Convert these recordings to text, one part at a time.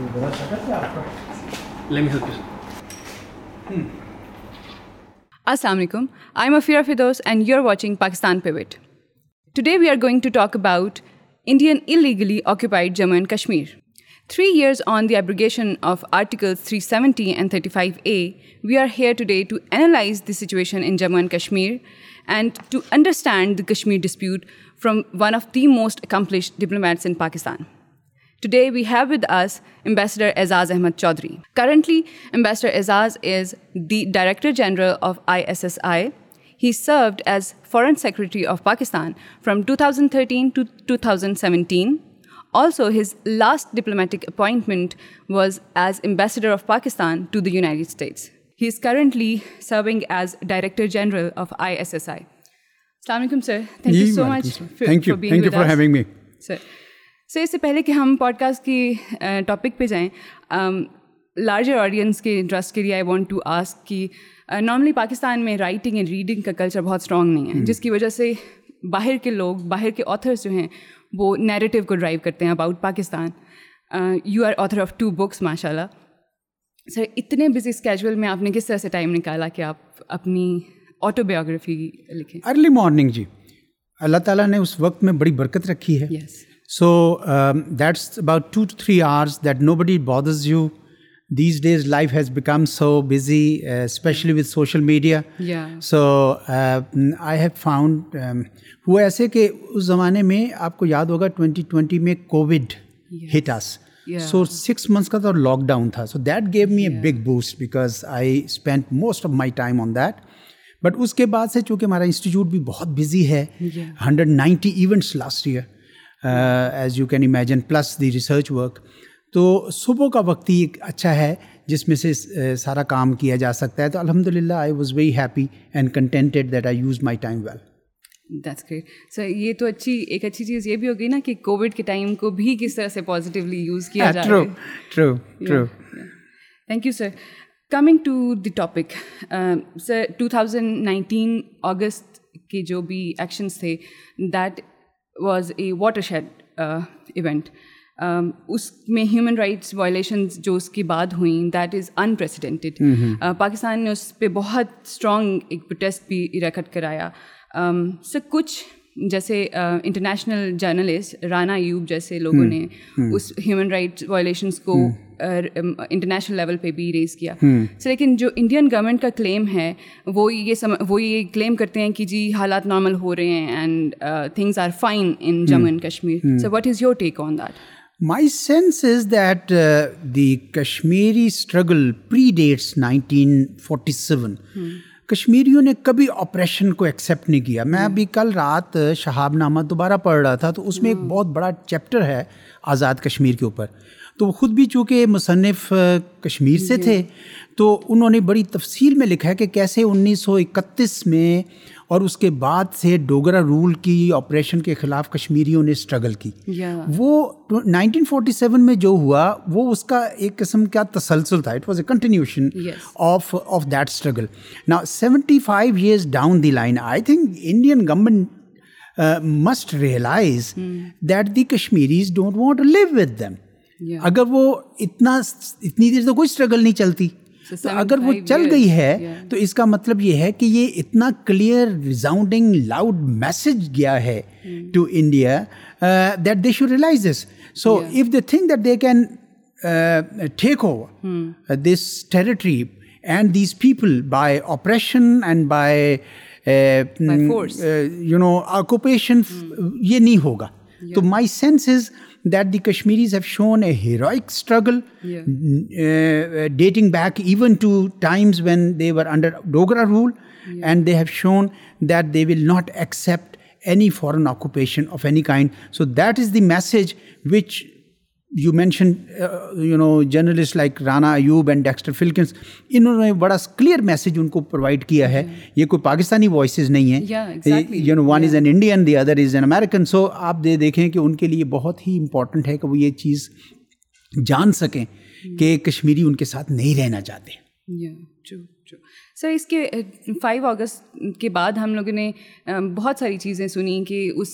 Let me help you, sir. Hmm. Assalamu alaikum. I'm Afira Fidos and you're watching Pakistan Pivot. Today we are going to talk about Indian illegally occupied Jammu and Kashmir. 3 years on the abrogation of Articles 370 and 35A, we are here today to analyze the situation in Jammu and Kashmir and to understand the Kashmir dispute from one of the most accomplished diplomats in Pakistan. Today, we have with us Ambassador E'Zaz Ahmed Chaudhry. Currently, Ambassador E'Zaz is the Director General of ISSI. He served as Foreign Secretary of Pakistan from 2013 to 2017. Also, his last diplomatic appointment was as Ambassador of Pakistan to the United States. He is currently serving as Director General of ISSI. Assalamu alaikum, sir. Thank you so much for being with us. Thank you for having me. Sir, سو اس سے پہلے کہ ہم podcast کی topic پہ جائیں larger audience کے interest کے لیے آئی وانٹ ٹو آسک کہ نارملی پاکستان میں رائٹنگ اینڈ ریڈنگ کا کلچر بہت اسٹرانگ نہیں ہے جس کی وجہ سے باہر کے لوگ باہر کے آتھرس جو ہیں وہ نیریٹو کو ڈرائیو کرتے ہیں about Pakistan you are author of two books ماشاء اللہ سر اتنے بزی اسکیجول میں آپ نے کس طرح سے ٹائم نکالا کہ آپ اپنی آٹو بایوگرافی لکھیں ارلی مارننگ جی اللہ تعالیٰ نے اس وقت میں بڑی برکت رکھی ہے yes so that's about two two three hours that nobody bothers you these days life has become so busy especially with social media so I have found ہوا ایسے کہ اس زمانے میں آپ کو یاد ہوگا ٹوینٹی ٹوینٹی میں covid hits so six months کا تو لاک ڈاؤن تھا so that gave me a big boost because I spend most of my time on that but اس کے بعد سے چونکہ ہمارا انسٹیٹیوٹ بھی بہت بزی ہے hundred ninety events last year as you can imagine plus the research work تو صبح کا وقت ہی ایک اچھا ہے جس میں سے uh, سارا کام کیا جا سکتا ہے تو الحمد للہ I was very happy and contented that I use my time well that's great sir یہ تو اچھی ایک اچھی چیز یہ بھی ہوگی نا کہ کووڈ کے ٹائم کو بھی کس طرح سے پازیٹیولی یوز کیا thank you sir coming to the topic sir two thousand nineteen اگست کے جو بھی ایکشنس تھے that was a watershed event اس میں ہیومن رائٹس وائلیشنز جو اس کی بات ہوئیں دیٹ از انپریسیڈنٹڈ پاکستان نے اس پہ بہت اسٹرانگ ایک پروٹیسٹ بھی ریکڈ کرایا سر um, کچھ جیسے انٹرنیشنل جرنلسٹ رانا ایوب جیسے لوگوں نے اس ہیومن رائٹ وائلیشنس کو انٹرنیشنل لیول پہ بھی ریز کیا لیکن جو انڈین گورنمنٹ کا کلیم ہے وہ یہ وہ یہ کلیم کرتے ہیں کہ جی حالات نارمل ہو رہے ہیں and things are fine in Jammu and Kashmir so what is your take on that my sense is that the Kashmiri struggle predates nineteen forty seven کشمیریوں نے کبھی آپریشن کو ایکسیپٹ نہیں کیا میں جی۔ ابھی کل رات شہاب نامہ دوبارہ پڑھ رہا تھا تو اس میں ایک ہاں۔ بہت بڑا چیپٹر ہے آزاد کشمیر کے اوپر تو وہ خود بھی چونکہ مصنف کشمیر سے جی۔ تھے تو انہوں نے بڑی تفصیل میں لکھا ہے کہ کیسے انیس سو اکتیس میں اور اس کے بعد سے ڈوگرا رول کی آپریشن کے خلاف کشمیریوں نے اسٹرگل کی وہ نائنٹین فورٹی سیون میں جو ہوا وہ اس کا ایک قسم کا تسلسل تھا it was a continuation of of that struggle نا seventy five years down the line I think Indian government must realise that the Kashmiris don't want live with them اگر وہ اتنا اتنی دیر تو کوئی اسٹرگل نہیں چلتی تو اگر وہ چل گئی ہے تو اس کا مطلب یہ ہے کہ یہ اتنا کلیئر ریزاؤنڈنگ لاؤڈ میسج گیا ہے to India that they show realise so if they think that they can take over this territory and these people by operation and by you know occupation یہ نہیں ہوگا Yeah. So my sense is that the Kashmiris have shown a heroic struggle uh, uh, dating back even to times when they were under Dogra rule, and they have shown that they will not accept any foreign occupation of any kind. So that is the message which you mention you know journalist like Rana Ayyub and Dexter Filkins انہوں نے بڑا clear message ان کو provide کیا ہے mm-hmm. یہ کوئی Pakistani voices نہیں ہیں you know one is an Indian the other is an American سو آپ دیکھیں کہ ان کے لیے بہت ہی امپورٹنٹ ہے کہ وہ یہ چیز جان سکیں کہ mm-hmm. کشمیری ان کے ساتھ نہیں رہنا چاہتے سر اس کے فائیو اگست کے بعد ہم لوگوں نے بہت ساری چیزیں سنی کہ اس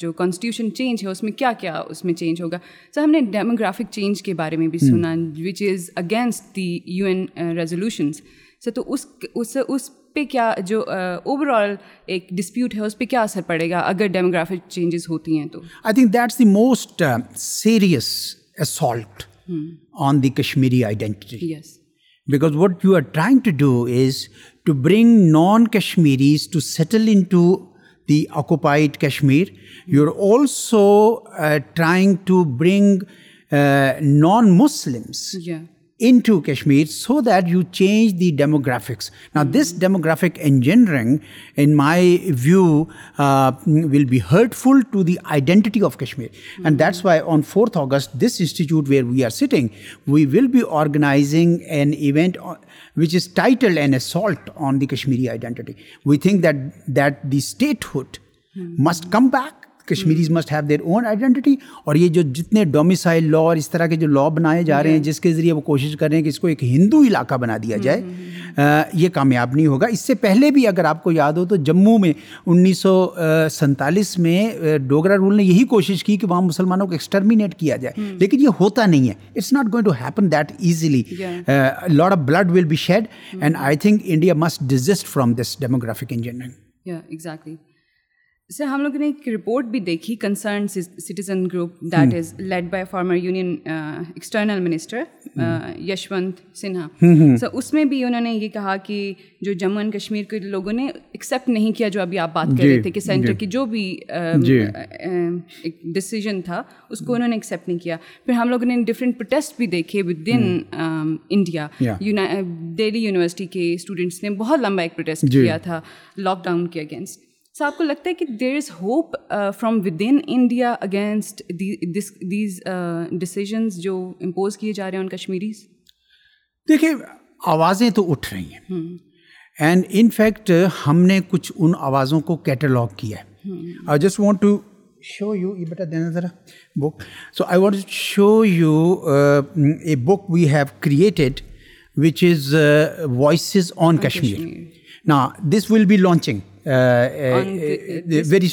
جو کانسٹیوشن چینج ہے اس میں کیا کیا اس میں چینج ہوگا سر ہم نے ڈیموگرافک چینج کے بارے میں بھی سنا which is against the U N resolutions sir تو اس اس اس پہ کیا جو اوور آل ایک ڈسپیوٹ ہے اس پہ کیا اثر پڑے گا اگر ڈیموگرافک چینجز ہوتی ہیں تو I think that's the most serious assault on the Kashmiri identity yes Because what you are trying to do is to bring non-Kashmiris to settle into the occupied Kashmir. You're also uh, trying to bring uh, non-Muslims into Kashmir so that you change the demographics. Now, this demographic engineering, in my view, uh, will be hurtful to the identity of Kashmir. Mm-hmm. And hmm. that's why on 4th August, this institute where we are sitting, we will be organizing an event which is titled An Assault on the Kashmiri Identity. We think that the statehood hmm. must come back Kashmiris must have their own identity اور یہ جو جتنے domicile لا اور اس طرح کے جو لا بنائے جا رہے ہیں جس کے ذریعے وہ کوشش کر رہے ہیں کہ اس کو ایک ہندو علاقہ بنا دیا جائے یہ کامیاب نہیں ہوگا اس سے پہلے بھی اگر آپ کو یاد ہو تو جموں میں انیس سو سینتالیس میں ڈوگرا رول نے یہی کوشش کی کہ وہاں مسلمانوں کو ایکسٹرمینیٹ کیا جائے لیکن یہ ہوتا نہیں ہے it's not going to happen that easily lot of blood will be shed and I think India must desist from this demographic engineering exactly sir ہم لوگوں نے ایک رپورٹ بھی دیکھی concern citizen group that is led by former union external minister Yashwant Sinha sir اس میں بھی انہوں نے یہ کہا کہ جو جموں اینڈ کشمیر کے لوگوں نے ایکسیپٹ نہیں کیا جو ابھی آپ بات کر رہے جی، تھے کہ سینٹر جی۔ کی جو بھی ڈسیزن um, جی۔ um, تھا اس کو انہوں نے ایکسیپٹ نہیں کیا پھر ہم لوگوں نے ڈفرینٹ پروٹیسٹ بھی دیکھے within India Delhi university کے اسٹوڈنٹس نے بہت لمبا ایک پروٹیسٹ کیا تھا لاک ڈاؤن کے اگینسٹ سو آپ کو لگتا ہے کہ there is hope from within India against these decisions جو امپوز کیے جا رہے ہیں ان کشمیریز دیکھیے آوازیں تو اٹھ رہی ہیں اینڈ ان فیکٹ ہم نے کچھ ان آوازوں کو کیٹلاگ کیا ہے I just want to show you یہ بیٹا دینا ذرا book so I want show you a book we have created which is voices on Kashmir نا this will be launching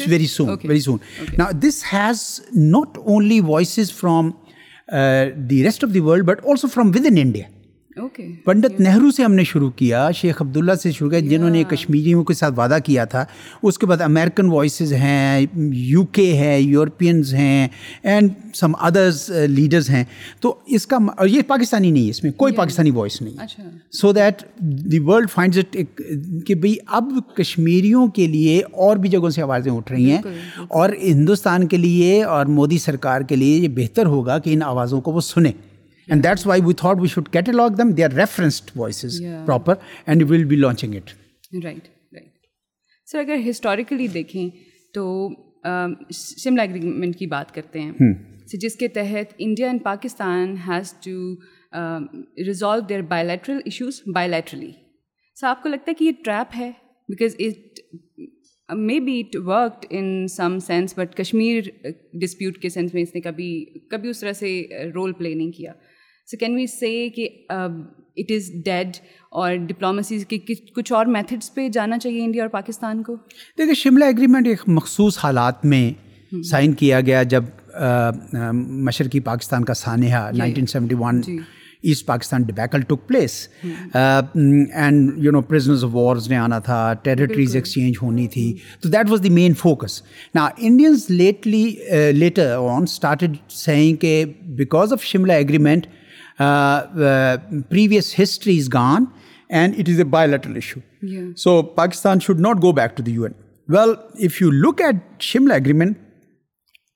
very soon. Okay. Now, this has not only voices from uh, the rest of the world, but also from within India. Pandit Nehru سے ہم نے شروع کیا شیخ عبداللہ سے شروع کیا جنہوں نے کشمیریوں کے ساتھ وعدہ کیا تھا اس کے بعد امیرکن وائسز ہیں یو کے ہے یورپینز ہیں اینڈ سم ادرز لیڈرز ہیں تو اس کا یہ پاکستانی نہیں ہے اس میں کوئی پاکستانی وائس نہیں so that the world finds it کہ بھائی اب کشمیریوں کے لیے اور بھی جگہوں سے آوازیں اٹھ رہی ہیں اور ہندوستان کے لیے اور مودی سرکار کے لیے یہ بہتر ہوگا کہ ان آوازوں کو وہ سنیں سر اگر ہسٹوریکلی دیکھیں تو شملہ اگریمنٹ کی بات کرتے ہیں جس کے تحت India and Pakistan has to resolve their bilateral issues bilaterally sir آپ کو لگتا ہے کہ یہ ٹریپ ہے because it may be it worked in some sense but Kashmir dispute کے سینس میں اس نے کبھی کبھی اس طرح سے رول پلے نہیں کیا سو کین وی سے کہ اٹ از ڈیڈ اور ڈپلومسی کچھ اور میتھڈس پہ جانا چاہیے انڈیا اور پاکستان کو دیکھیے شملہ ایگریمنٹ ایک مخصوص حالات میں سائن کیا گیا جب مشرقی پاکستان کا سانحہ nineteen seventy one East Pakistan debacle took place and you know of wars نے آنا تھا ٹیریٹریز ایکسچینج ہونی تھی تو that was the main focus نا انڈینز لیٹلی لیٹر آن کہ because of Shimla agreement Uh, the previous history is gone, and it is a bilateral issue. Yeah. So Pakistan should not go back to the UN. Well, if you look at Shimla Agreement,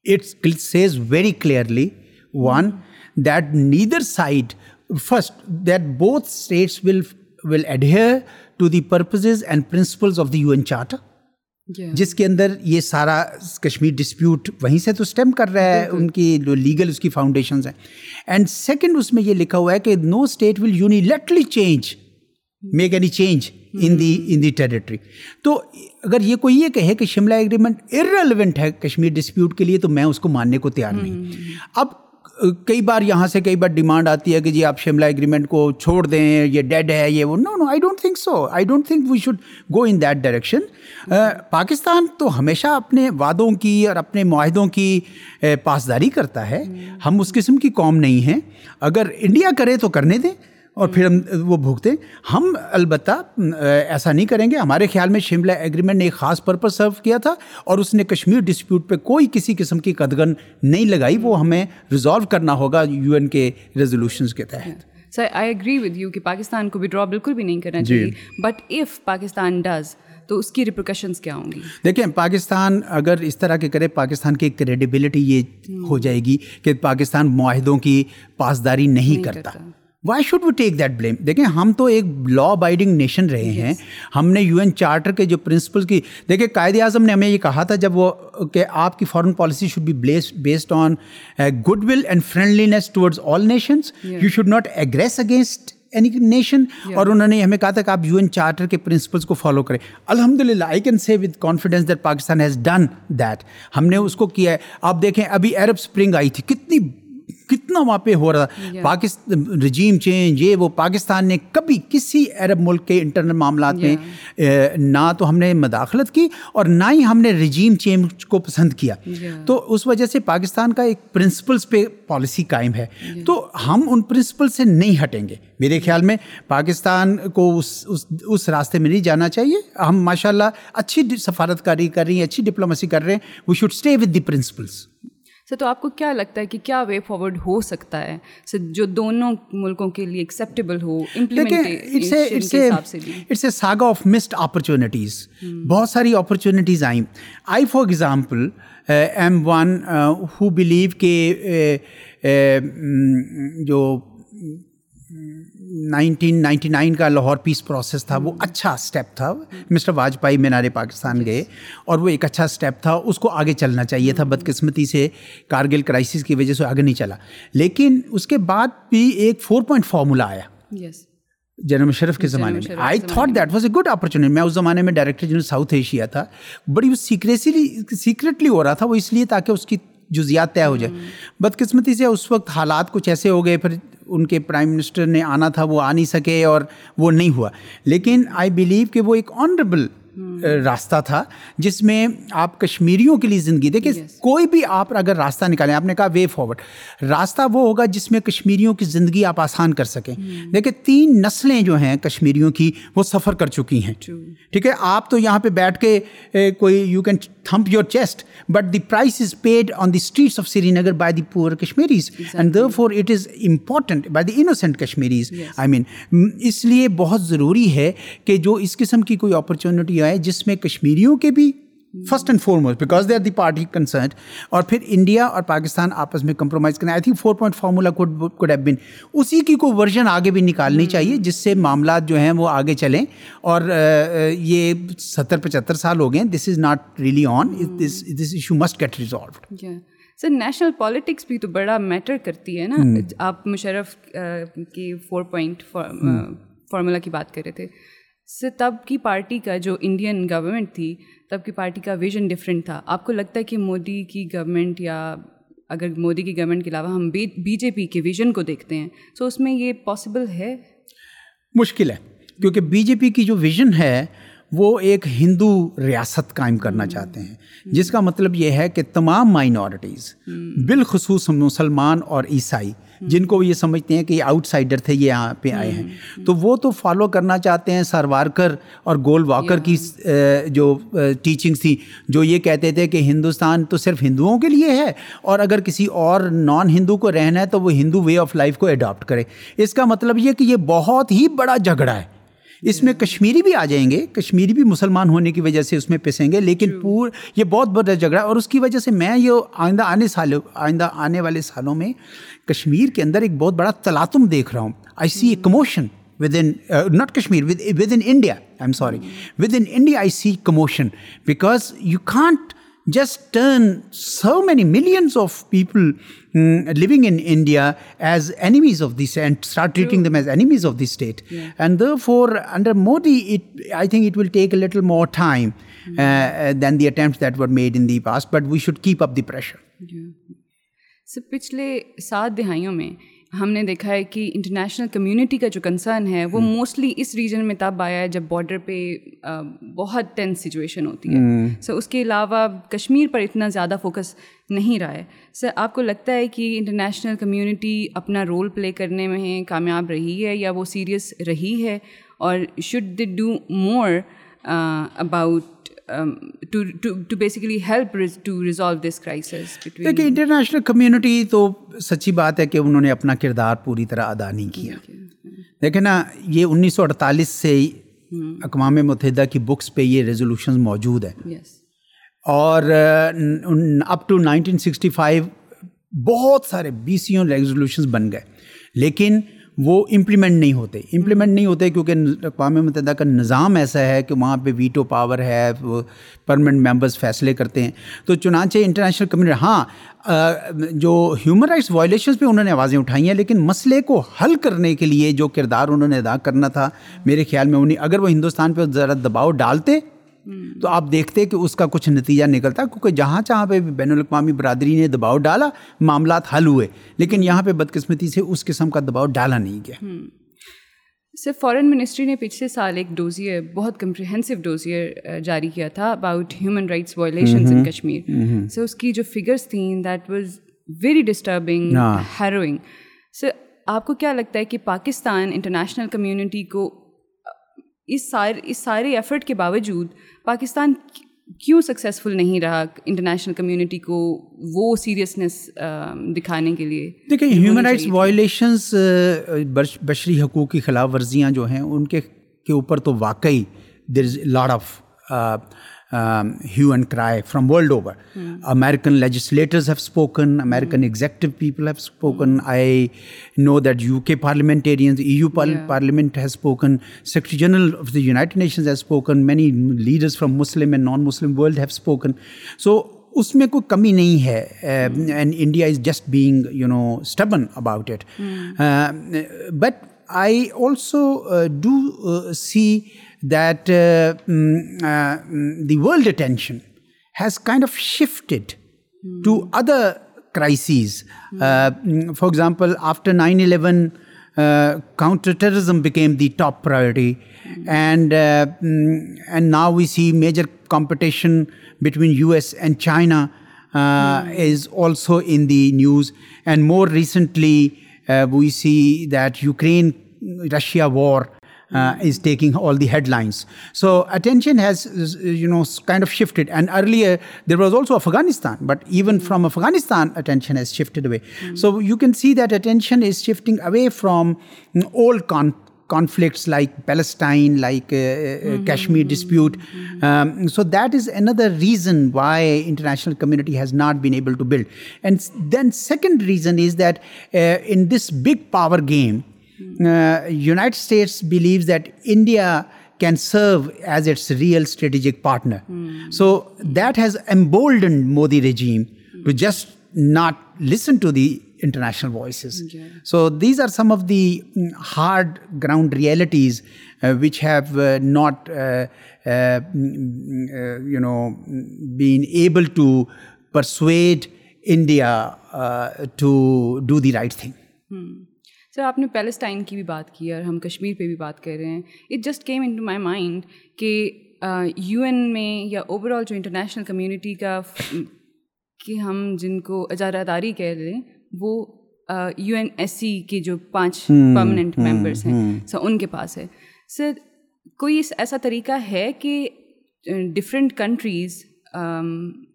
it says very clearly, one, that neither side, first, that both states will adhere to the purposes and principles of the UN Charter. جس کے اندر یہ سارا Kashmir dispute وہیں سے تو esteem کر رہا ہے ان کی جو لیگل اس کی فاؤنڈیشنز ہیں اینڈ سیکنڈ اس میں یہ لکھا ہوا ہے کہ no state will uni change make any change in the the in treaty تو اگر یہ کوئی یہ کہے کہ شملہ ایگریمنٹ ارریلیونٹ ہے کشمیر ڈسپیوٹ کے لیے تو میں اس کو ماننے کو تیار نہیں اب کئی بار یہاں سے کئی بار ڈیمانڈ آتی ہے کہ جی آپ شملہ ایگریمنٹ کو چھوڑ دیں یہ ڈیڈ ہے یہ وہ no no I don't think so I don't think we should go in that direction Pakistan تو ہمیشہ اپنے وعدوں کی اور اپنے معاہدوں کی uh, پاسداری کرتا ہے ہم اس قسم کی قوم نہیں ہیں اگر انڈیا کرے تو کرنے دیں اور پھر ہم وہ بھوکتے ہم البتہ ایسا نہیں کریں گے ہمارے خیال میں شملہ ایگریمنٹ نے ایک خاص پرپز سرو کیا تھا اور اس نے کشمیر ڈسپیوٹ پہ کوئی کسی قسم کی قدگن نہیں لگائی وہ ہمیں ریزالو کرنا ہوگا یو این کے ریزولوشنز کے تحت sir I agree with you کہ پاکستان کو وڈرا بالکل بھی نہیں کرنا جی۔ چاہیے بٹ ایف پاکستان ڈز تو اس کی ریپریکشنس کیا ہوں گی دیکھیں پاکستان اگر اس طرح کے کرے پاکستان کی کریڈیبلٹی یہ ہو جائے گی کہ پاکستان معاہدوں کی پاسداری نہیں کرتا why should we take that blame دیکھیں ہم تو ایک لا ابائڈنگ نیشن رہے ہیں ہم نے یو این چارٹر کے جو پرنسپل کی دیکھیں قائد اعظم نے ہمیں یہ کہا تھا جب وہ کہ آپ کی foreign policy should be based on good will and friendliness towards all nations you should not aggress against any nation اور انہوں نے ہمیں کہا تھا کہ آپ یو این چارٹر کے پرنسپلس کو فالو کریں الحمد للہ I can see with confidence that Pakistan has done that ہم نے اس کو کیا ہے آپ دیکھیں ابھی عرب اسپرنگ آئی تھی کتنی کتنا وہاں پہ ہو رہا پاکستان رجیم چینج یہ وہ پاکستان نے کبھی کسی عرب ملک کے انٹرنل معاملات میں نہ تو ہم نے مداخلت کی اور نہ ہی ہم نے رجیم چینج کو پسند کیا تو اس وجہ سے پاکستان کا ایک پرنسپلس پہ پالیسی قائم ہے تو ہم ان پرنسپل سے نہیں ہٹیں گے میرے خیال میں پاکستان کو اس اس اس راستے میں نہیں جانا چاہیے ہم ماشاء اللہ اچھی سفارت کاری کر رہی ہیں اچھی ڈپلومسی کر رہے ہیں we should stay with the principles تو آپ کو کیا لگتا ہے کہ کیا وے فارورڈ ہو سکتا ہے جو دونوں ملکوں کے لیے acceptable who it's a saga of missed opportunities بہت ساری اپرچونیٹیز آئیں I for example am one who believe کہ uh, uh, جو نائنٹین نائنٹی نائن کا لاہور پیس پروسیس تھا وہ اچھا اسٹیپ تھا مسٹر واجپائی مینار پاکستان گئے اور وہ ایک اچھا اسٹیپ تھا اس کو آگے چلنا چاہیے تھا بدقسمتی سے کارگل کرائسس کی وجہ سے آگے نہیں چلا لیکن اس کے بعد بھی ایک فور پوائنٹ فارمولہ آیا جنرل مشرف کے زمانے میں I thought that was a good opportunity میں اس زمانے میں ڈائریکٹر جنرل ساؤتھ ایشیا تھا بڑی وہ سیکریسی سیکریٹلی ہو رہا تھا وہ اس لیے تاکہ اس کی جزیات طے ہو جائے بدقسمتی سے اس وقت حالات کچھ ایسے ہو گئے پھر ان کے پرائم منسٹر نے آنا تھا وہ آ نہیں سکے اور وہ نہیں ہوا لیکن آئی بلیو کہ وہ ایک آنریبل راستہ تھا جس میں آپ کشمیریوں کے لیے زندگی دیکھیں کوئی بھی آپ اگر راستہ نکالیں آپ نے کہا وے فارورڈ راستہ وہ ہوگا جس میں کشمیریوں کی زندگی آپ آسان کر سکیں hmm. دیکھیں تین نسلیں جو ہیں کشمیریوں کی وہ سفر کر چکی ہیں ٹھیک ہے آپ تو یہاں پہ بیٹھ کے کوئی you can thump your chest but the price is paid on the streets of Srinagar by the poor Kashmiris and they've for it is important by the innocent Kashmiris I mean اس لیے بہت ضروری ہے کہ جو اس قسم کی کوئی opportunity بھی ہے جس میں کشمیریوں کے بھی first and foremost because they are the party concerned اور پھر انڈیا اور پاکستان آپس میں کمپرومائز کرنا I think four point formula could have been اسی کی کوئی ورژن آگے بھی نکالنی hmm. چاہیے جس سے معاملات جو ہیں وہ آگے چلیں اور یہ ستر پچہتر سال ہو گئے this is not really on this issue must get resolved sir national politics بھی تو بڑا میٹر کرتی ہے نا hmm. آپ مشرف کی فور پوائنٹ فارمولا کی بات کر رہے تھے سے تب کی پارٹی کا جو انڈین گورنمنٹ تھی تب کی پارٹی کا ویژن ڈفرینٹ تھا آپ کو لگتا ہے کہ مودی کی گورنمنٹ یا اگر مودی کی گورنمنٹ کے علاوہ ہم بی جے پی کے ویژن کو دیکھتے ہیں so اس میں یہ پاسبل ہے مشکل ہے کیونکہ بی جے پی کی جو ویژن ہے وہ ایک ہندو ریاست قائم کرنا چاہتے ہیں جس کا مطلب یہ ہے کہ تمام مائنورٹیز بالخصوص مسلمان اور عیسائی جن کو یہ سمجھتے ہیں کہ یہ آؤٹ سائڈر تھے یہ یہاں پہ آئے ہیں تو وہ تو فالو کرنا چاہتے ہیں سروارکر اور گول واکر کی جو ٹیچنگ تھی جو یہ کہتے تھے کہ ہندوستان تو صرف ہندوؤں کے لیے ہے اور اگر کسی اور نان ہندو کو رہنا ہے تو وہ ہندو وے آف لائف کو اڈاپٹ کرے اس کا مطلب یہ کہ یہ بہت ہی بڑا جھگڑا ہے اس میں کشمیری بھی آ جائیں گے کشمیری بھی مسلمان ہونے کی وجہ سے اس میں پسیں گے لیکن پور یہ بہت بڑا جھگڑا اور اس کی وجہ سے میں یہ آئندہ آنے سالوں آئندہ آنے والے سالوں میں کشمیر کے اندر ایک بہت بڑا تلاتم دیکھ رہا ہوں I see a commotion within not Kashmir within India I am sorry within India I see commotion because you can't gesture of people living India as enemies of these of the state and for under Modi more time than the attempts پچھلے سات دہائیوں میں ہم نے دیکھا ہے کہ international community کا جو کنسرن ہے وہ موسٹلی اس ریجن میں تب آیا ہے جب باڈر پہ بہت ٹینس سچویشن ہوتی ہے سر اس کے علاوہ کشمیر پر اتنا زیادہ فوکس نہیں رہا ہے سر آپ کو لگتا ہے کہ انٹرنیشنل کمیونٹی اپنا رول پلے کرنے میں کامیاب رہی ہے یا وہ سیریس رہی ہے اور should they do more about دیکھیے انٹرنیشنل کمیونٹی تو سچی بات ہے کہ انہوں نے اپنا کردار پوری طرح ادا نہیں کیا دیکھیں نا یہ انیس سو اڑتالیس سے hmm. اقوام متحدہ کی بکس پہ یہ ریزولوشن موجود ہیں اور up to nineteen sixty five بہت سارے بی سی او بن گئے لیکن وہ امپلیمنٹ نہیں ہوتے امپلیمنٹ نہیں ہوتے کیونکہ اقوام متحدہ کا نظام ایسا ہے کہ وہاں پہ ویٹو پاور ہے پرمنٹ ممبرز فیصلے کرتے ہیں تو چنانچہ انٹرنیشنل کمیونٹی ہاں جو ہیومن رائٹس وائلیشنس پہ انہوں نے آوازیں اٹھائی ہیں لیکن مسئلے کو حل کرنے کے لیے جو کردار انہوں نے ادا کرنا تھا میرے خیال میں انہیں اگر وہ ہندوستان پہ ذرا دباؤ ڈالتے تو آپ دیکھتے کہ اس کا کچھ نتیجہ نکلتا کیونکہ جہاں جہاں پہ بین الاقوامی برادری نے دباؤ ڈالا معاملات حل ہوئے لیکن یہاں پہ بدقسمتی سے اس قسم کا دباؤ ڈالا نہیں گیا صرف سر فارن منسٹری نے پچھلے سال ایک ڈوزیئر بہت کمپریہنسو ڈوزیئر جاری کیا تھا about human rights in Kashmir sir اس کی جو فگرس تھیں that was very disturbing harrowing sir آپ کو کیا لگتا ہے کہ پاکستان انٹرنیشنل کمیونٹی کو اس سارے اس سارے ایفرٹ کے باوجود پاکستان کیوں سکسیزفل نہیں رہا انٹرنیشنل کمیونٹی کو وہ سیریسنیس دکھانے کے لیے دیکھیں ہیومن رائٹس وائلیشنس بشری حقوق کی خلاف ورزیاں جو ہیں ان کے کے اوپر تو واقعی there is loud of hue and cry from world over American legislators have spoken American executive people have spoken I know that U K parliamentarians E U parliament has spoken general of the United Nations has spoken many leaders from Muslim and non Muslim world have spoken so اس میں کوئی کمی نہیں ہے and India is just being you know stubborn about it but I also do see that uh, mm, uh, mm, the world attention has kind of shifted to other crises. Uh, mm, for example, after 9/11, counterterrorism became the top priority, and now we see major competition between US and China is also in the news. And more recently, we see that Ukraine-Russia war uh, is taking all the headlines. So attention has, kind of shifted. And earlier, there was also Afghanistan. But even hmm. from Afghanistan, attention has shifted away. Mm-hmm. So you can see that attention is shifting away from mm, old conflicts like Palestine, like uh, uh, hmm. Kashmir dispute. Hmm. Um, so that is another reason why international community has not been able to build. And then second reason is that in this big power game, uh, United States believes that India can serve as its real strategic partner. Hmm. So that has emboldened Modi regime hmm. to just not listen to the international voices. So these are some of the mm, hard ground realities uh, which have uh, not, mm, mm, been able to persuade India to do the right thing. Hmm. Sir آپ نے Palestine کی بھی بات کی اور ہم کشمیر پہ بھی بات کر رہے ہیں it just came into my mind کہ یو این میں یا اوور آل جو انٹرنیشنل کمیونٹی کا کہ ہم جن کو اجارہ داری کہہ ہیں وہ یو این ایس سی کے جو پانچ پرماننٹ ممبرس ہیں سر ان کے پاس ہے سر کوئی ایسا طریقہ ہے کہ ڈفرینٹ کنٹریز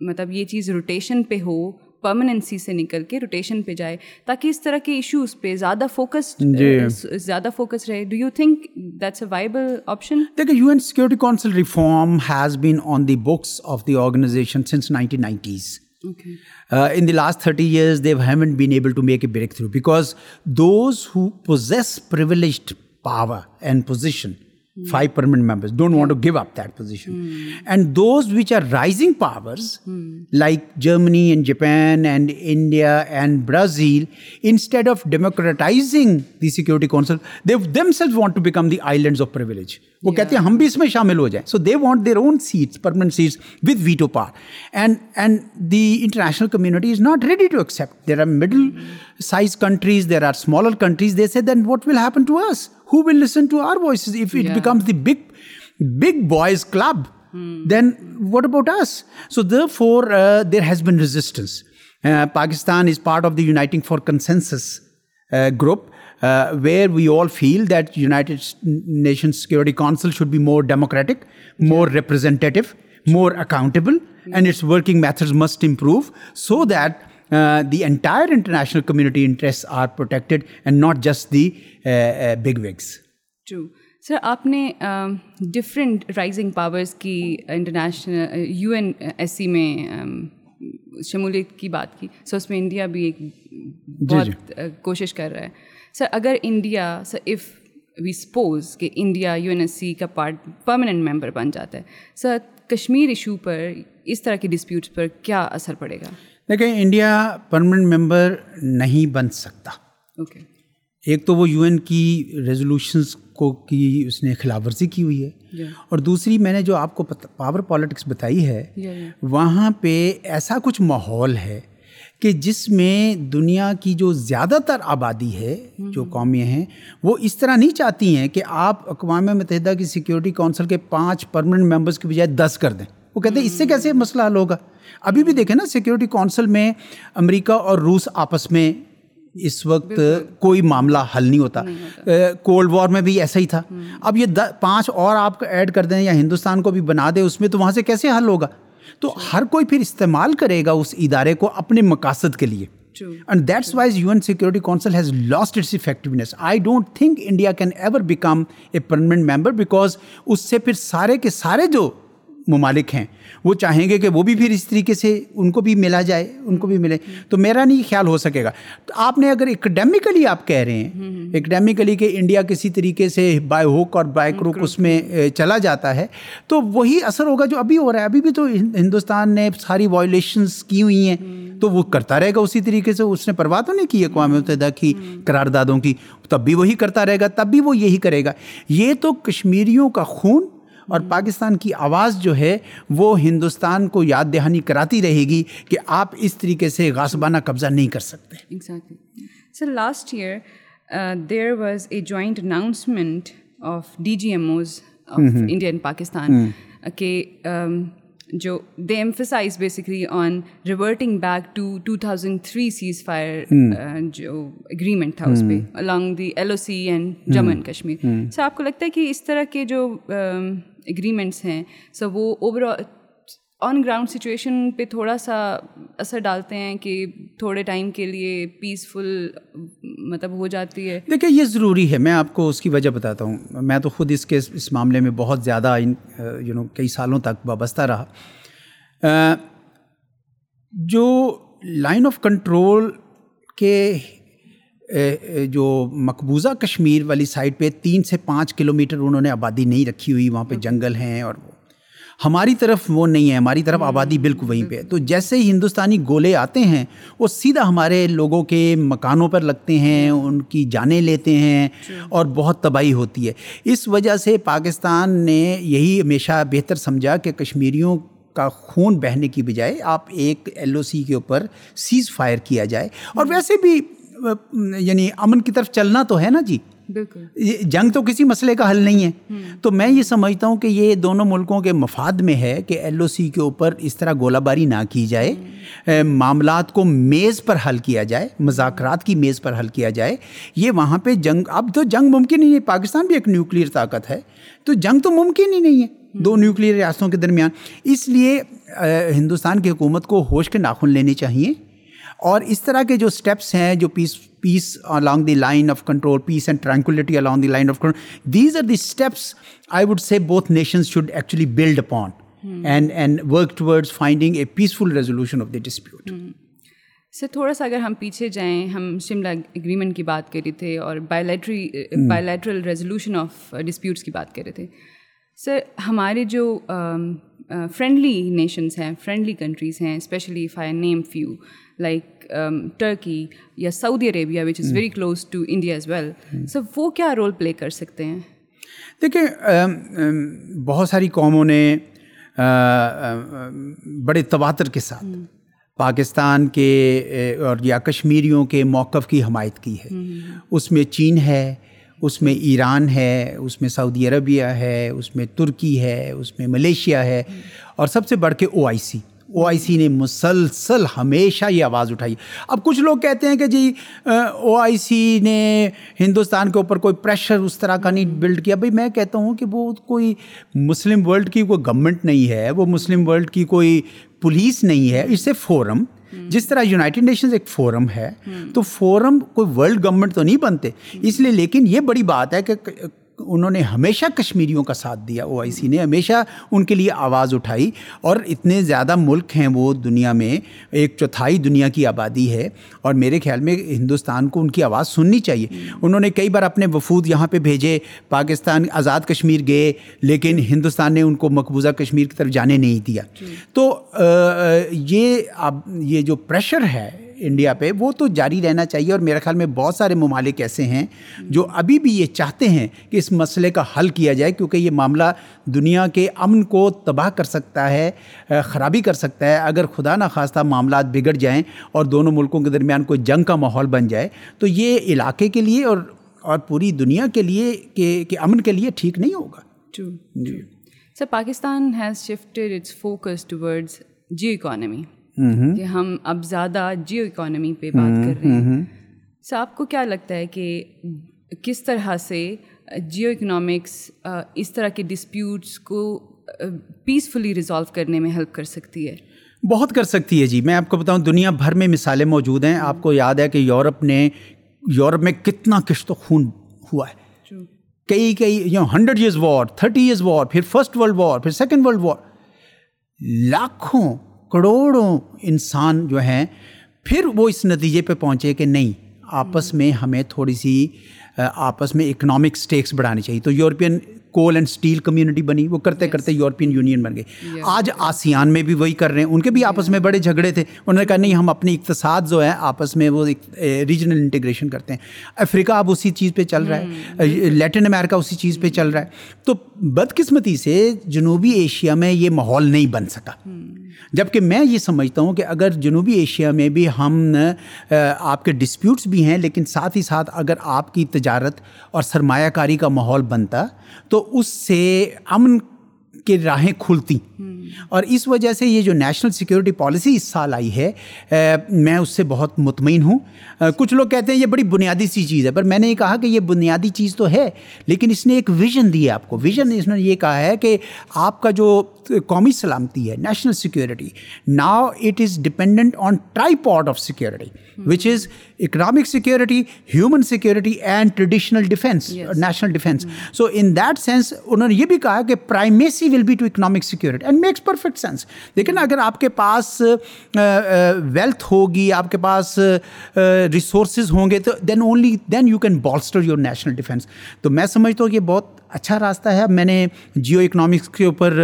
مطلب یہ چیز روٹیشن پہ ہو پرماننسی سے نکل کے روٹیشن پہ جائے تاکہ اس طرح کے ایشوز پہ زیادہ فوکس جی. زیادہ فوکس رہے do you think that's a viable option دیکھیں U N security council reform has been on the books of the organisation since nineteen nineties in the last thirty years they haven't been able to make a breakthrough because those who possess privileged power and position Germany and Japan and India and Brazil instead of democratising وہ کہتے ہیں ہم بھی اس میں شامل ہو جائیں so they want their own seats permanent seats with veto the international community is not ready to accept their there are are middle size countries countries smaller they say then what will happen to us Who will listen to our voices if it becomes the big boys club? Hmm. Then what about us? So therefore, uh, there has been resistance. Uh, Pakistan is part of the Uniting for Consensus uh, group, where we all feel that United Nations Security Council should be more democratic, more representative, more accountable, hmm. and its working methods must improve so that the entire international community interest are protected and not just the bigwigs true sir آپ نے different rising powers کی international U N S C میں شمولیت کی بات کی سر اس میں انڈیا بھی ایک بہت کوشش کر رہا ہے سر اگر India sir if we suppose کہ India U N S C کا پارٹ پرماننٹ ممبر بن جاتا ہے سر کشمیر ایشو پر اس طرح کے ڈسپیوٹس پر کیا اثر پڑے گا دیکھیں انڈیا پرمننٹ ممبر نہیں بن سکتا اوکے ایک تو وہ یو این کی ریزولوشنس کو کی اس نے خلاف ورزی کی ہوئی ہے جی۔ اور دوسری میں نے جو آپ کو پاور پالیٹکس بتائی ہے جی، جی۔ وہاں پہ ایسا کچھ ماحول ہے کہ جس میں دنیا کی جو زیادہ تر آبادی ہے جو قومی ہیں وہ اس طرح نہیں چاہتی ہیں کہ آپ اقوام متحدہ کی سیکیورٹی کونسل کے پانچ پرمننٹ ممبرس کی بجائے دس کر دیں وہ کہتے ہیں اس سے کیسے مسئلہ حل ہوگا ابھی بھی دیکھیں نا سیکیورٹی کونسل میں امریکہ اور روس آپس میں اس وقت کوئی معاملہ حل نہیں ہوتا کولڈ وار میں بھی ایسا ہی تھا اب یہ پانچ اور آپ ایڈ کر دیں یا ہندوستان کو بھی بنا دیں اس میں تو وہاں سے کیسے حل ہوگا تو ہر کوئی پھر استعمال کرے گا اس ادارے کو اپنے مقاصد کے لیے and that's why U N security council has lost its effectiveness I don't think India can ever become a permanent member because اس سے پھر سارے کے سارے جو ممالک ہیں وہ چاہیں گے کہ وہ بھی پھر اس طریقے سے ان کو بھی ملا جائے ان کو بھی ملے تو میرا نہیں خیال ہو سکے گا تو آپ نے اگر اکیڈیمیکلی آپ کہہ رہے ہیں اکیڈیمیکلی کہ انڈیا کسی طریقے سے بائی ہوک اور بائی کروک اس میں چلا جاتا ہے تو وہی اثر ہوگا جو ابھی ہو رہا ہے ابھی بھی تو ہندوستان نے ساری وائلیشنس کی ہوئی ہیں تو وہ کرتا رہے گا اسی طریقے سے اس نے پرواہ تو نہیں کی اقوام متحدہ کی قراردادوں کی تب بھی وہی کرتا رہے گا تب بھی وہ یہی کرے گا یہ تو کشمیریوں کا خون اور پاکستان کی آواز جو ہے وہ ہندوستان کو یاد دہانی کراتی رہے گی کہ آپ اس طریقے سے غاصبانہ قبضہ نہیں کر سکتے sir last year there was a joint announcement of D G M Os India and Pakistan کہ جو they emphasise basically on reverting back to two thousand three ceasefire جو اگریمنٹ تھا اس میں along the L O C and Jammu and Kashmir sir آپ کو لگتا ہے کہ اس طرح کے جو اگریمنٹس ہیں سر وہ overall on ground situation پہ تھوڑا سا اثر ڈالتے ہیں کہ تھوڑے ٹائم کے لیے پیسفل مطلب ہو جاتی ہے دیکھیں یہ ضروری ہے میں آپ کو اس کی وجہ بتاتا ہوں میں تو خود اس کے اس معاملے میں بہت زیادہ یو نو کئی سالوں تک وابستہ رہا جو لائن آف کنٹرول کے جو مقبوضہ کشمیر والی سائڈ پہ تین سے پانچ کلومیٹر انہوں نے آبادی نہیں رکھی ہوئی وہاں پہ جنگل ہیں اور ہماری طرف وہ نہیں ہے ہماری طرف آبادی بالکل وہیں پہ تو جیسے ہی ہندوستانی گولے آتے ہیں وہ سیدھا ہمارے لوگوں کے مکانوں پر لگتے ہیں جی۔ ان کی جانیں لیتے ہیں جی۔ اور بہت تباہی ہوتی ہے اس وجہ سے پاکستان نے یہی ہمیشہ بہتر سمجھا کہ کشمیریوں کا خون بہنے کی بجائے آپ ایک ایل او سی کے اوپر سیز فائر کیا جائے اور ویسے بھی یعنی امن کی طرف چلنا تو ہے نا جی بالکل یہ جنگ تو کسی مسئلے کا حل نہیں ہے تو میں یہ سمجھتا ہوں کہ یہ دونوں ملکوں کے مفاد میں ہے کہ ایل او سی کے اوپر اس طرح گولہ باری نہ کی جائے معاملات کو میز پر حل کیا جائے مذاکرات کی میز پر حل کیا جائے یہ وہاں پہ جنگ اب تو جنگ ممکن ہی نہیں پاکستان بھی ایک نیوکلیر طاقت ہے تو جنگ تو ممکن ہی نہیں ہے دو نیوکلیر ریاستوں کے درمیان اس لیے ہندوستان کی حکومت کو ہوش کے ناخن لینے چاہیے اور اس طرح کے جو اسٹیپس ہیں جو peace peace along the line of control peace and tranquillity along the line of control these are the steps I would nations should actually build upon and and work towards finding a peaceful resolution of the dispute sir تھوڑا سا اگر ہم پیچھے جائیں ہم Shimla agreement کی بات کر رہے تھے اور ریزولوشن آف ڈسپیوٹس کی بات کر رہے تھے سر ہمارے جو فرینڈلی نیشنز ہیں فرینڈلی کنٹریز ہیں اسپیشلی فائی name few like Turkey um, یا Saudi Arabia which is very close to India as well سب وہ کیا رول پلے کر سکتے ہیں دیکھیں بہت ساری قوموں نے بڑے تواتر کے ساتھ hmm. پاکستان کے اور یا کشمیریوں کے موقف کی حمایت کی ہے hmm. اس میں چین ہے اس میں ایران ہے اس میں سعودی عربیہ ہے اس میں ترکی ہے اس میں ملیشیا ہے hmm. اور سب سے بڑھ کے او آئی سی او آئی سی نے مسلسل ہمیشہ یہ آواز اٹھائی اب کچھ لوگ کہتے ہیں کہ جی او آئی سی نے ہندوستان کے اوپر کوئی پریشر اس طرح کا نہیں بلڈ کیا بھائی میں کہتا ہوں کہ وہ کوئی مسلم ورلڈ کی کوئی گورنمنٹ نہیں ہے وہ مسلم ورلڈ کی کوئی پولیس نہیں ہے اس سے فورم جس طرح یونائٹڈ نیشنز ایک فورم ہے تو فورم کوئی ورلڈ گورنمنٹ تو نہیں بنتے اس لیے لیکن یہ بڑی بات ہے کہ انہوں نے ہمیشہ کشمیریوں کا ساتھ دیا او آئی سی نے ہمیشہ ان کے لیے آواز اٹھائی اور اتنے زیادہ ملک ہیں وہ دنیا میں ایک چوتھائی دنیا کی آبادی ہے اور میرے خیال میں ہندوستان کو ان کی آواز سننی چاہیے انہوں نے کئی بار اپنے وفود یہاں پہ بھیجے پاکستان آزاد کشمیر گئے لیکن ہندوستان نے ان کو مقبوضہ کشمیر کی طرف جانے نہیں دیا جی۔ تو یہ اب یہ جو پریشر ہے انڈیا پہ وہ تو جاری رہنا چاہیے اور میرے خیال میں بہت سارے ممالک ایسے ہیں جو ابھی بھی یہ چاہتے ہیں کہ اس مسئلے کا حل کیا جائے کیونکہ یہ معاملہ دنیا کے امن کو تباہ کر سکتا ہے خرابی کر سکتا ہے اگر خدا نخواستہ معاملات بگڑ جائیں اور دونوں ملکوں کے درمیان کوئی جنگ کا ماحول بن جائے تو یہ علاقے کے لیے اور اور پوری دنیا کے لیے کہ امن کے لیے ٹھیک نہیں ہوگا sir Pakistan has its focus towards geo economy Mm-hmm. کہ ہم اب زیادہ جیو اکانومی پہ بات mm-hmm. کر رہے ہیں سر mm-hmm. آپ کو کیا لگتا ہے کہ کس طرح سے جیو اکنامکس uh, اس طرح کے ڈسپیوٹس کو پیسفلی uh, ریزالو کرنے میں ہیلپ کر سکتی ہے بہت کر سکتی ہے جی میں آپ کو بتاؤں دنیا بھر میں مثالیں موجود ہیں آپ کو یاد ہے کہ یورپ نے یورپ میں کتنا کشت و خون ہوا ہے کئی کئی یا hundred years war thirty years war پھر فرسٹ ورلڈ وار پھر سیکنڈ ورلڈ وار لاکھوں کروڑوں انسان جو ہیں پھر وہ اس نتیجے پہ پہنچے کہ نہیں آپس میں ہمیں تھوڑی سی آپس میں اکنامک اسٹیکس بڑھانی چاہیے تو European coal and steel community بنی وہ کرتے کرتے یورپین یونین بن گئی آج آسیان میں بھی وہی کر رہے ہیں ان کے بھی آپس میں بڑے جھگڑے تھے انہوں نے کہا نہیں ہم اپنی اقتصاد جو ہے آپس میں وہ ریجنل انٹیگریشن کرتے ہیں افریقہ اب اسی چیز پہ چل رہا ہے لیٹن امیرکا اسی چیز پہ چل رہا ہے تو بدقسمتی سے جنوبی ایشیا میں یہ ماحول نہیں بن سکا جبکہ میں یہ سمجھتا ہوں کہ اگر جنوبی ایشیا میں بھی ہم آپ کے ڈسپیوٹس بھی ہیں لیکن ساتھ ہی ساتھ اگر آپ کی تجارت اور سرمایہ کاری کا ماحول بنتا تو اس سے امن کی راہیں کھلتی اور اس وجہ سے یہ جو نیشنل سیکیورٹی پالیسی اس سال آئی ہے میں اس سے بہت مطمئن ہوں کچھ لوگ کہتے ہیں یہ بڑی بنیادی سی چیز ہے پر میں نے یہ کہا کہ یہ بنیادی چیز تو ہے لیکن اس نے ایک ویژن دی ہے آپ کو ویژن اس نے یہ کہا ہے کہ آپ کا جو قومی سلامتی ہے national security now it is dependent on tri part of security which is economic security human security and traditional defence national defence so in that sense انہوں نے یہ بھی کہا کہ primacy will be to economic security and makes perfect sense لیکن اگر آپ کے پاس ویلتھ ہوگی آپ کے پاس ریسورسز ہوں گے تو then only then you can bolster your national defence تو میں سمجھتا ہوں کہ بہت اچھا راستہ ہے اب میں نے جیو اکنامکس کے اوپر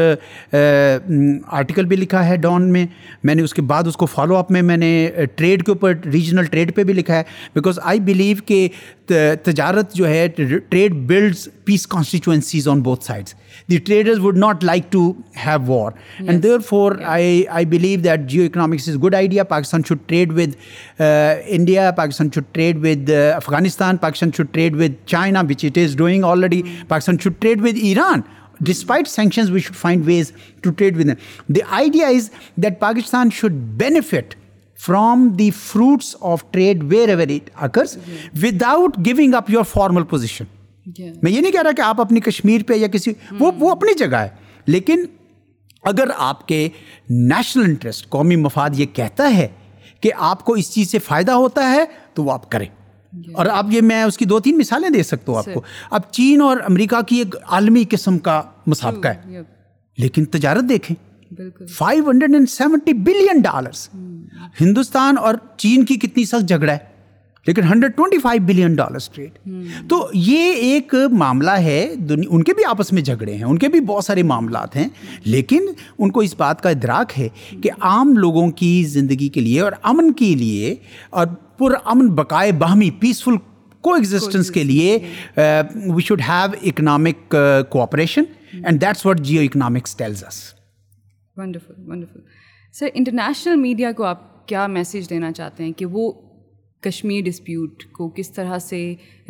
آرٹیکل بھی لکھا ہے ڈان میں میں نے اس کے بعد اس کو فالو اپ میں میں نے ٹریڈ کے اوپر ریجنل ٹریڈ پہ بھی لکھا ہے بیکاز آئی بلیو کہ تجارت جو ہے trade builds peace constituencies on بہت sides The traders would not like to have war. Yes. And therefore, yeah. I believe that geoeconomics is a good idea. Pakistan should trade with uh, India. Pakistan should trade with uh, Afghanistan. Pakistan should trade with China, which it is doing already. Mm. Pakistan should trade with Iran. Despite sanctions, we should find ways to trade with them. The idea is that Pakistan should benefit from the fruits of trade wherever it occurs, mm-hmm. without giving up your formal position. میں یہ نہیں کہہ رہا کہ آپ اپنی کشمیر پہ یا کسی وہ hmm. وہ اپنی جگہ ہے لیکن اگر آپ کے نیشنل انٹرسٹ قومی مفاد یہ کہتا ہے کہ آپ کو اس چیز سے فائدہ ہوتا ہے تو وہ آپ کریں اور اب یہ میں اس کی دو تین مثالیں دے سکتا ہوں آپ کو اب چین اور امریکہ کی ایک عالمی قسم کا مسابقہ ہے لیکن تجارت دیکھیں five hundred and seventy billion dollars Hindustan اور چین کی کتنی سخت جھگڑا ہے لیکن hundred twenty five billion dollars trade تو یہ ایک معاملہ ہے ان کے بھی آپس میں جھگڑے ہیں ان کے بھی بہت سارے معاملات ہیں لیکن ان کو اس بات کا ادراک ہے کہ عام لوگوں کی زندگی کے لیے اور امن کے لیے اور پر امن بقائے باہمی پیسفل کو ایگزسٹنس کے لیے we should have economic cooperation and that's what geo economics tells us wonderful wonderful sir international media کو آپ کیا میسیج دینا چاہتے ہیں کہ وہ کشمیر ڈسپیوٹ کو کس طرح سے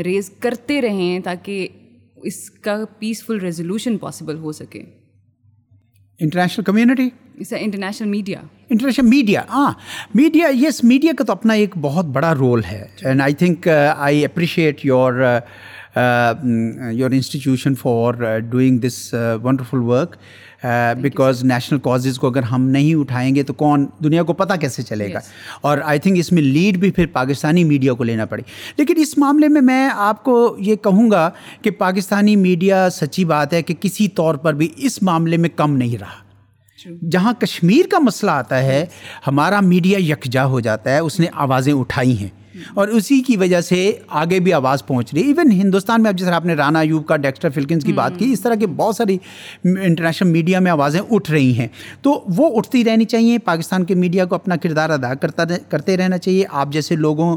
ریز کرتے رہیں تاکہ اس کا پیسفل ریزولوشن پاسبل ہو سکے international community international media international media ہاں میڈیا یس میڈیا کا تو اپنا ایک بہت بڑا رول ہے and I think I appreciate your your institution for doing this wonderful work because national causes کو اگر ہم نہیں اٹھائیں گے تو کون دنیا کو پتہ کیسے چلے گا اور آئی تھنک اس میں لیڈ بھی پھر پاکستانی میڈیا کو لینا پڑے لیکن اس معاملے میں میں آپ کو یہ کہوں گا کہ پاکستانی میڈیا سچی بات ہے کہ کسی طور پر بھی اس معاملے میں کم نہیں رہا جہاں کشمیر کا مسئلہ آتا ہے ہمارا میڈیا یکجا ہو جاتا ہے اس نے آوازیں اٹھائی ہیں اور اسی کی وجہ سے آگے بھی آواز پہنچ رہی ہے ایون ہندوستان میں اب جس طرح آپ نے رانا ایوب کا ڈیکسٹر فلکنس کی بات کی اس طرح کے بہت ساری انٹرنیشنل میڈیا میں آوازیں اٹھ رہی ہیں تو وہ اٹھتی رہنی چاہیے پاکستان کے میڈیا کو اپنا کردار ادا کرتا کرتے رہنا چاہیے آپ جیسے لوگوں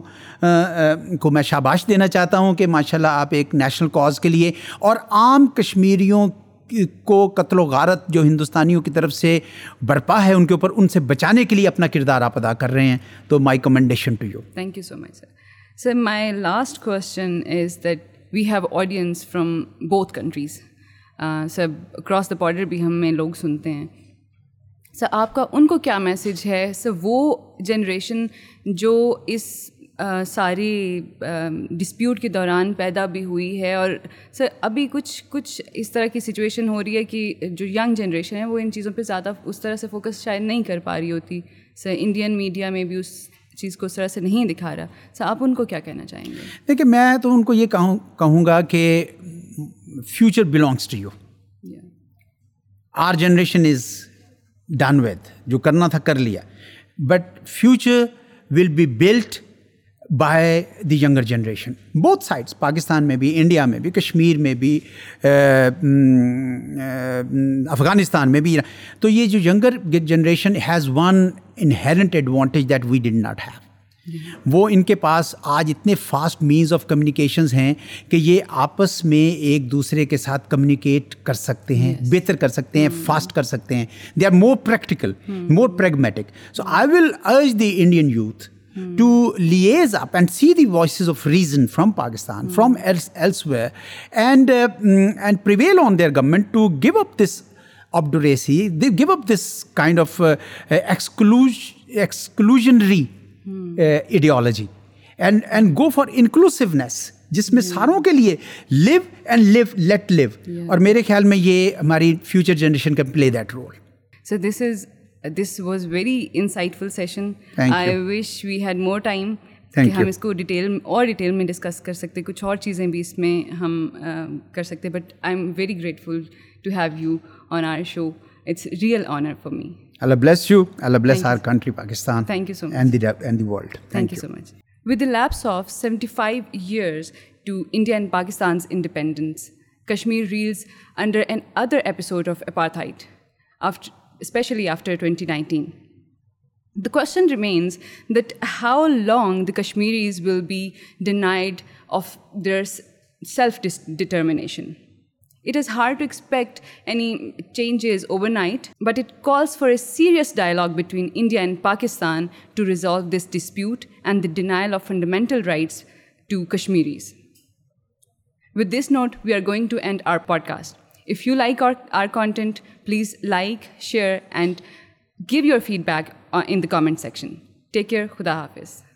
کو میں شاباش دینا چاہتا ہوں کہ ماشاء اللہ آپ ایک نیشنل کاز کے لیے اور عام کشمیریوں کو قتل و غارت جو ہندوستانیوں کی طرف سے برپا ہے ان کے اوپر ان سے بچانے کے لیے اپنا کردار آپ ادا کر رہے ہیں تو my commendation to you thank you so much sir sir my last question is that we have audience from both countries sir across the border بھی ہمیں لوگ سنتے ہیں سر آپ کا ان کو کیا میسیج ہے سر وہ جنریشن جو اس ساری ڈسپیوٹ کے دوران پیدا بھی ہوئی ہے اور سر ابھی کچھ کچھ اس طرح کی سچویشن ہو رہی ہے کہ جو ینگ جنریشن ہے وہ ان چیزوں پہ زیادہ اس طرح سے فوکس شاید نہیں کر پا رہی ہوتی سر انڈین میڈیا میں بھی اس چیز کو اس طرح سے نہیں دکھا رہا سر آپ ان کو کیا کہنا چاہیں گے دیکھیے میں تو ان کو یہ کہوں کہوں گا کہ future belongs to you our generation is done with جو کرنا تھا کر لیا but future will be built by the younger generation بہت سائڈس پاکستان میں بھی انڈیا میں بھی کشمیر میں بھی افغانستان میں بھی تو یہ جو younger generation has one inherent advantage that we not have وہ ان کے پاس آج اتنے فاسٹ مینس آف کمیونیکیشنز ہیں کہ یہ آپس میں ایک دوسرے کے ساتھ کمیونیکیٹ کر سکتے ہیں بہتر کر سکتے ہیں فاسٹ کر سکتے ہیں they are more practical more pragmatic so I will urge the Indian youth to lease up and see the voices of reason from Pakistan from elsewhere and and prevail on their government government ups obduracy go up this kind of exclusion exclusionary ideology and and go for inclusiveness جس میں ساروں کے لیے لیو لیو and let live اور میرے خیال میں یہ ہماری فیوچر جنریشن کی play that role sir this is this was very insightful session I wish we had more time کہ ہم اس کو ڈیٹیل اور ڈیٹیل میں ڈسکس کر سکتے کچھ اور چیزیں بھی اس میں ہم کر سکتے but I am very grateful to have you on our show it's real honour for me Allah Allah bless bless you you your country Pakistan thank thank so so much much world with of seventy five years to India and Pakistan independence Kashmir reels under another episode of apartheid after especially after 2019. The question remains that how long the Kashmiris will be denied of their self-determination. It is hard to expect any changes overnight, but it calls for a serious dialogue between India and Pakistan to resolve this dispute and the denial of fundamental rights to Kashmiris. With this note, we are going to end our podcast. If you like اور our content please like share and give your feedback on in the comment section take care خدا حافظ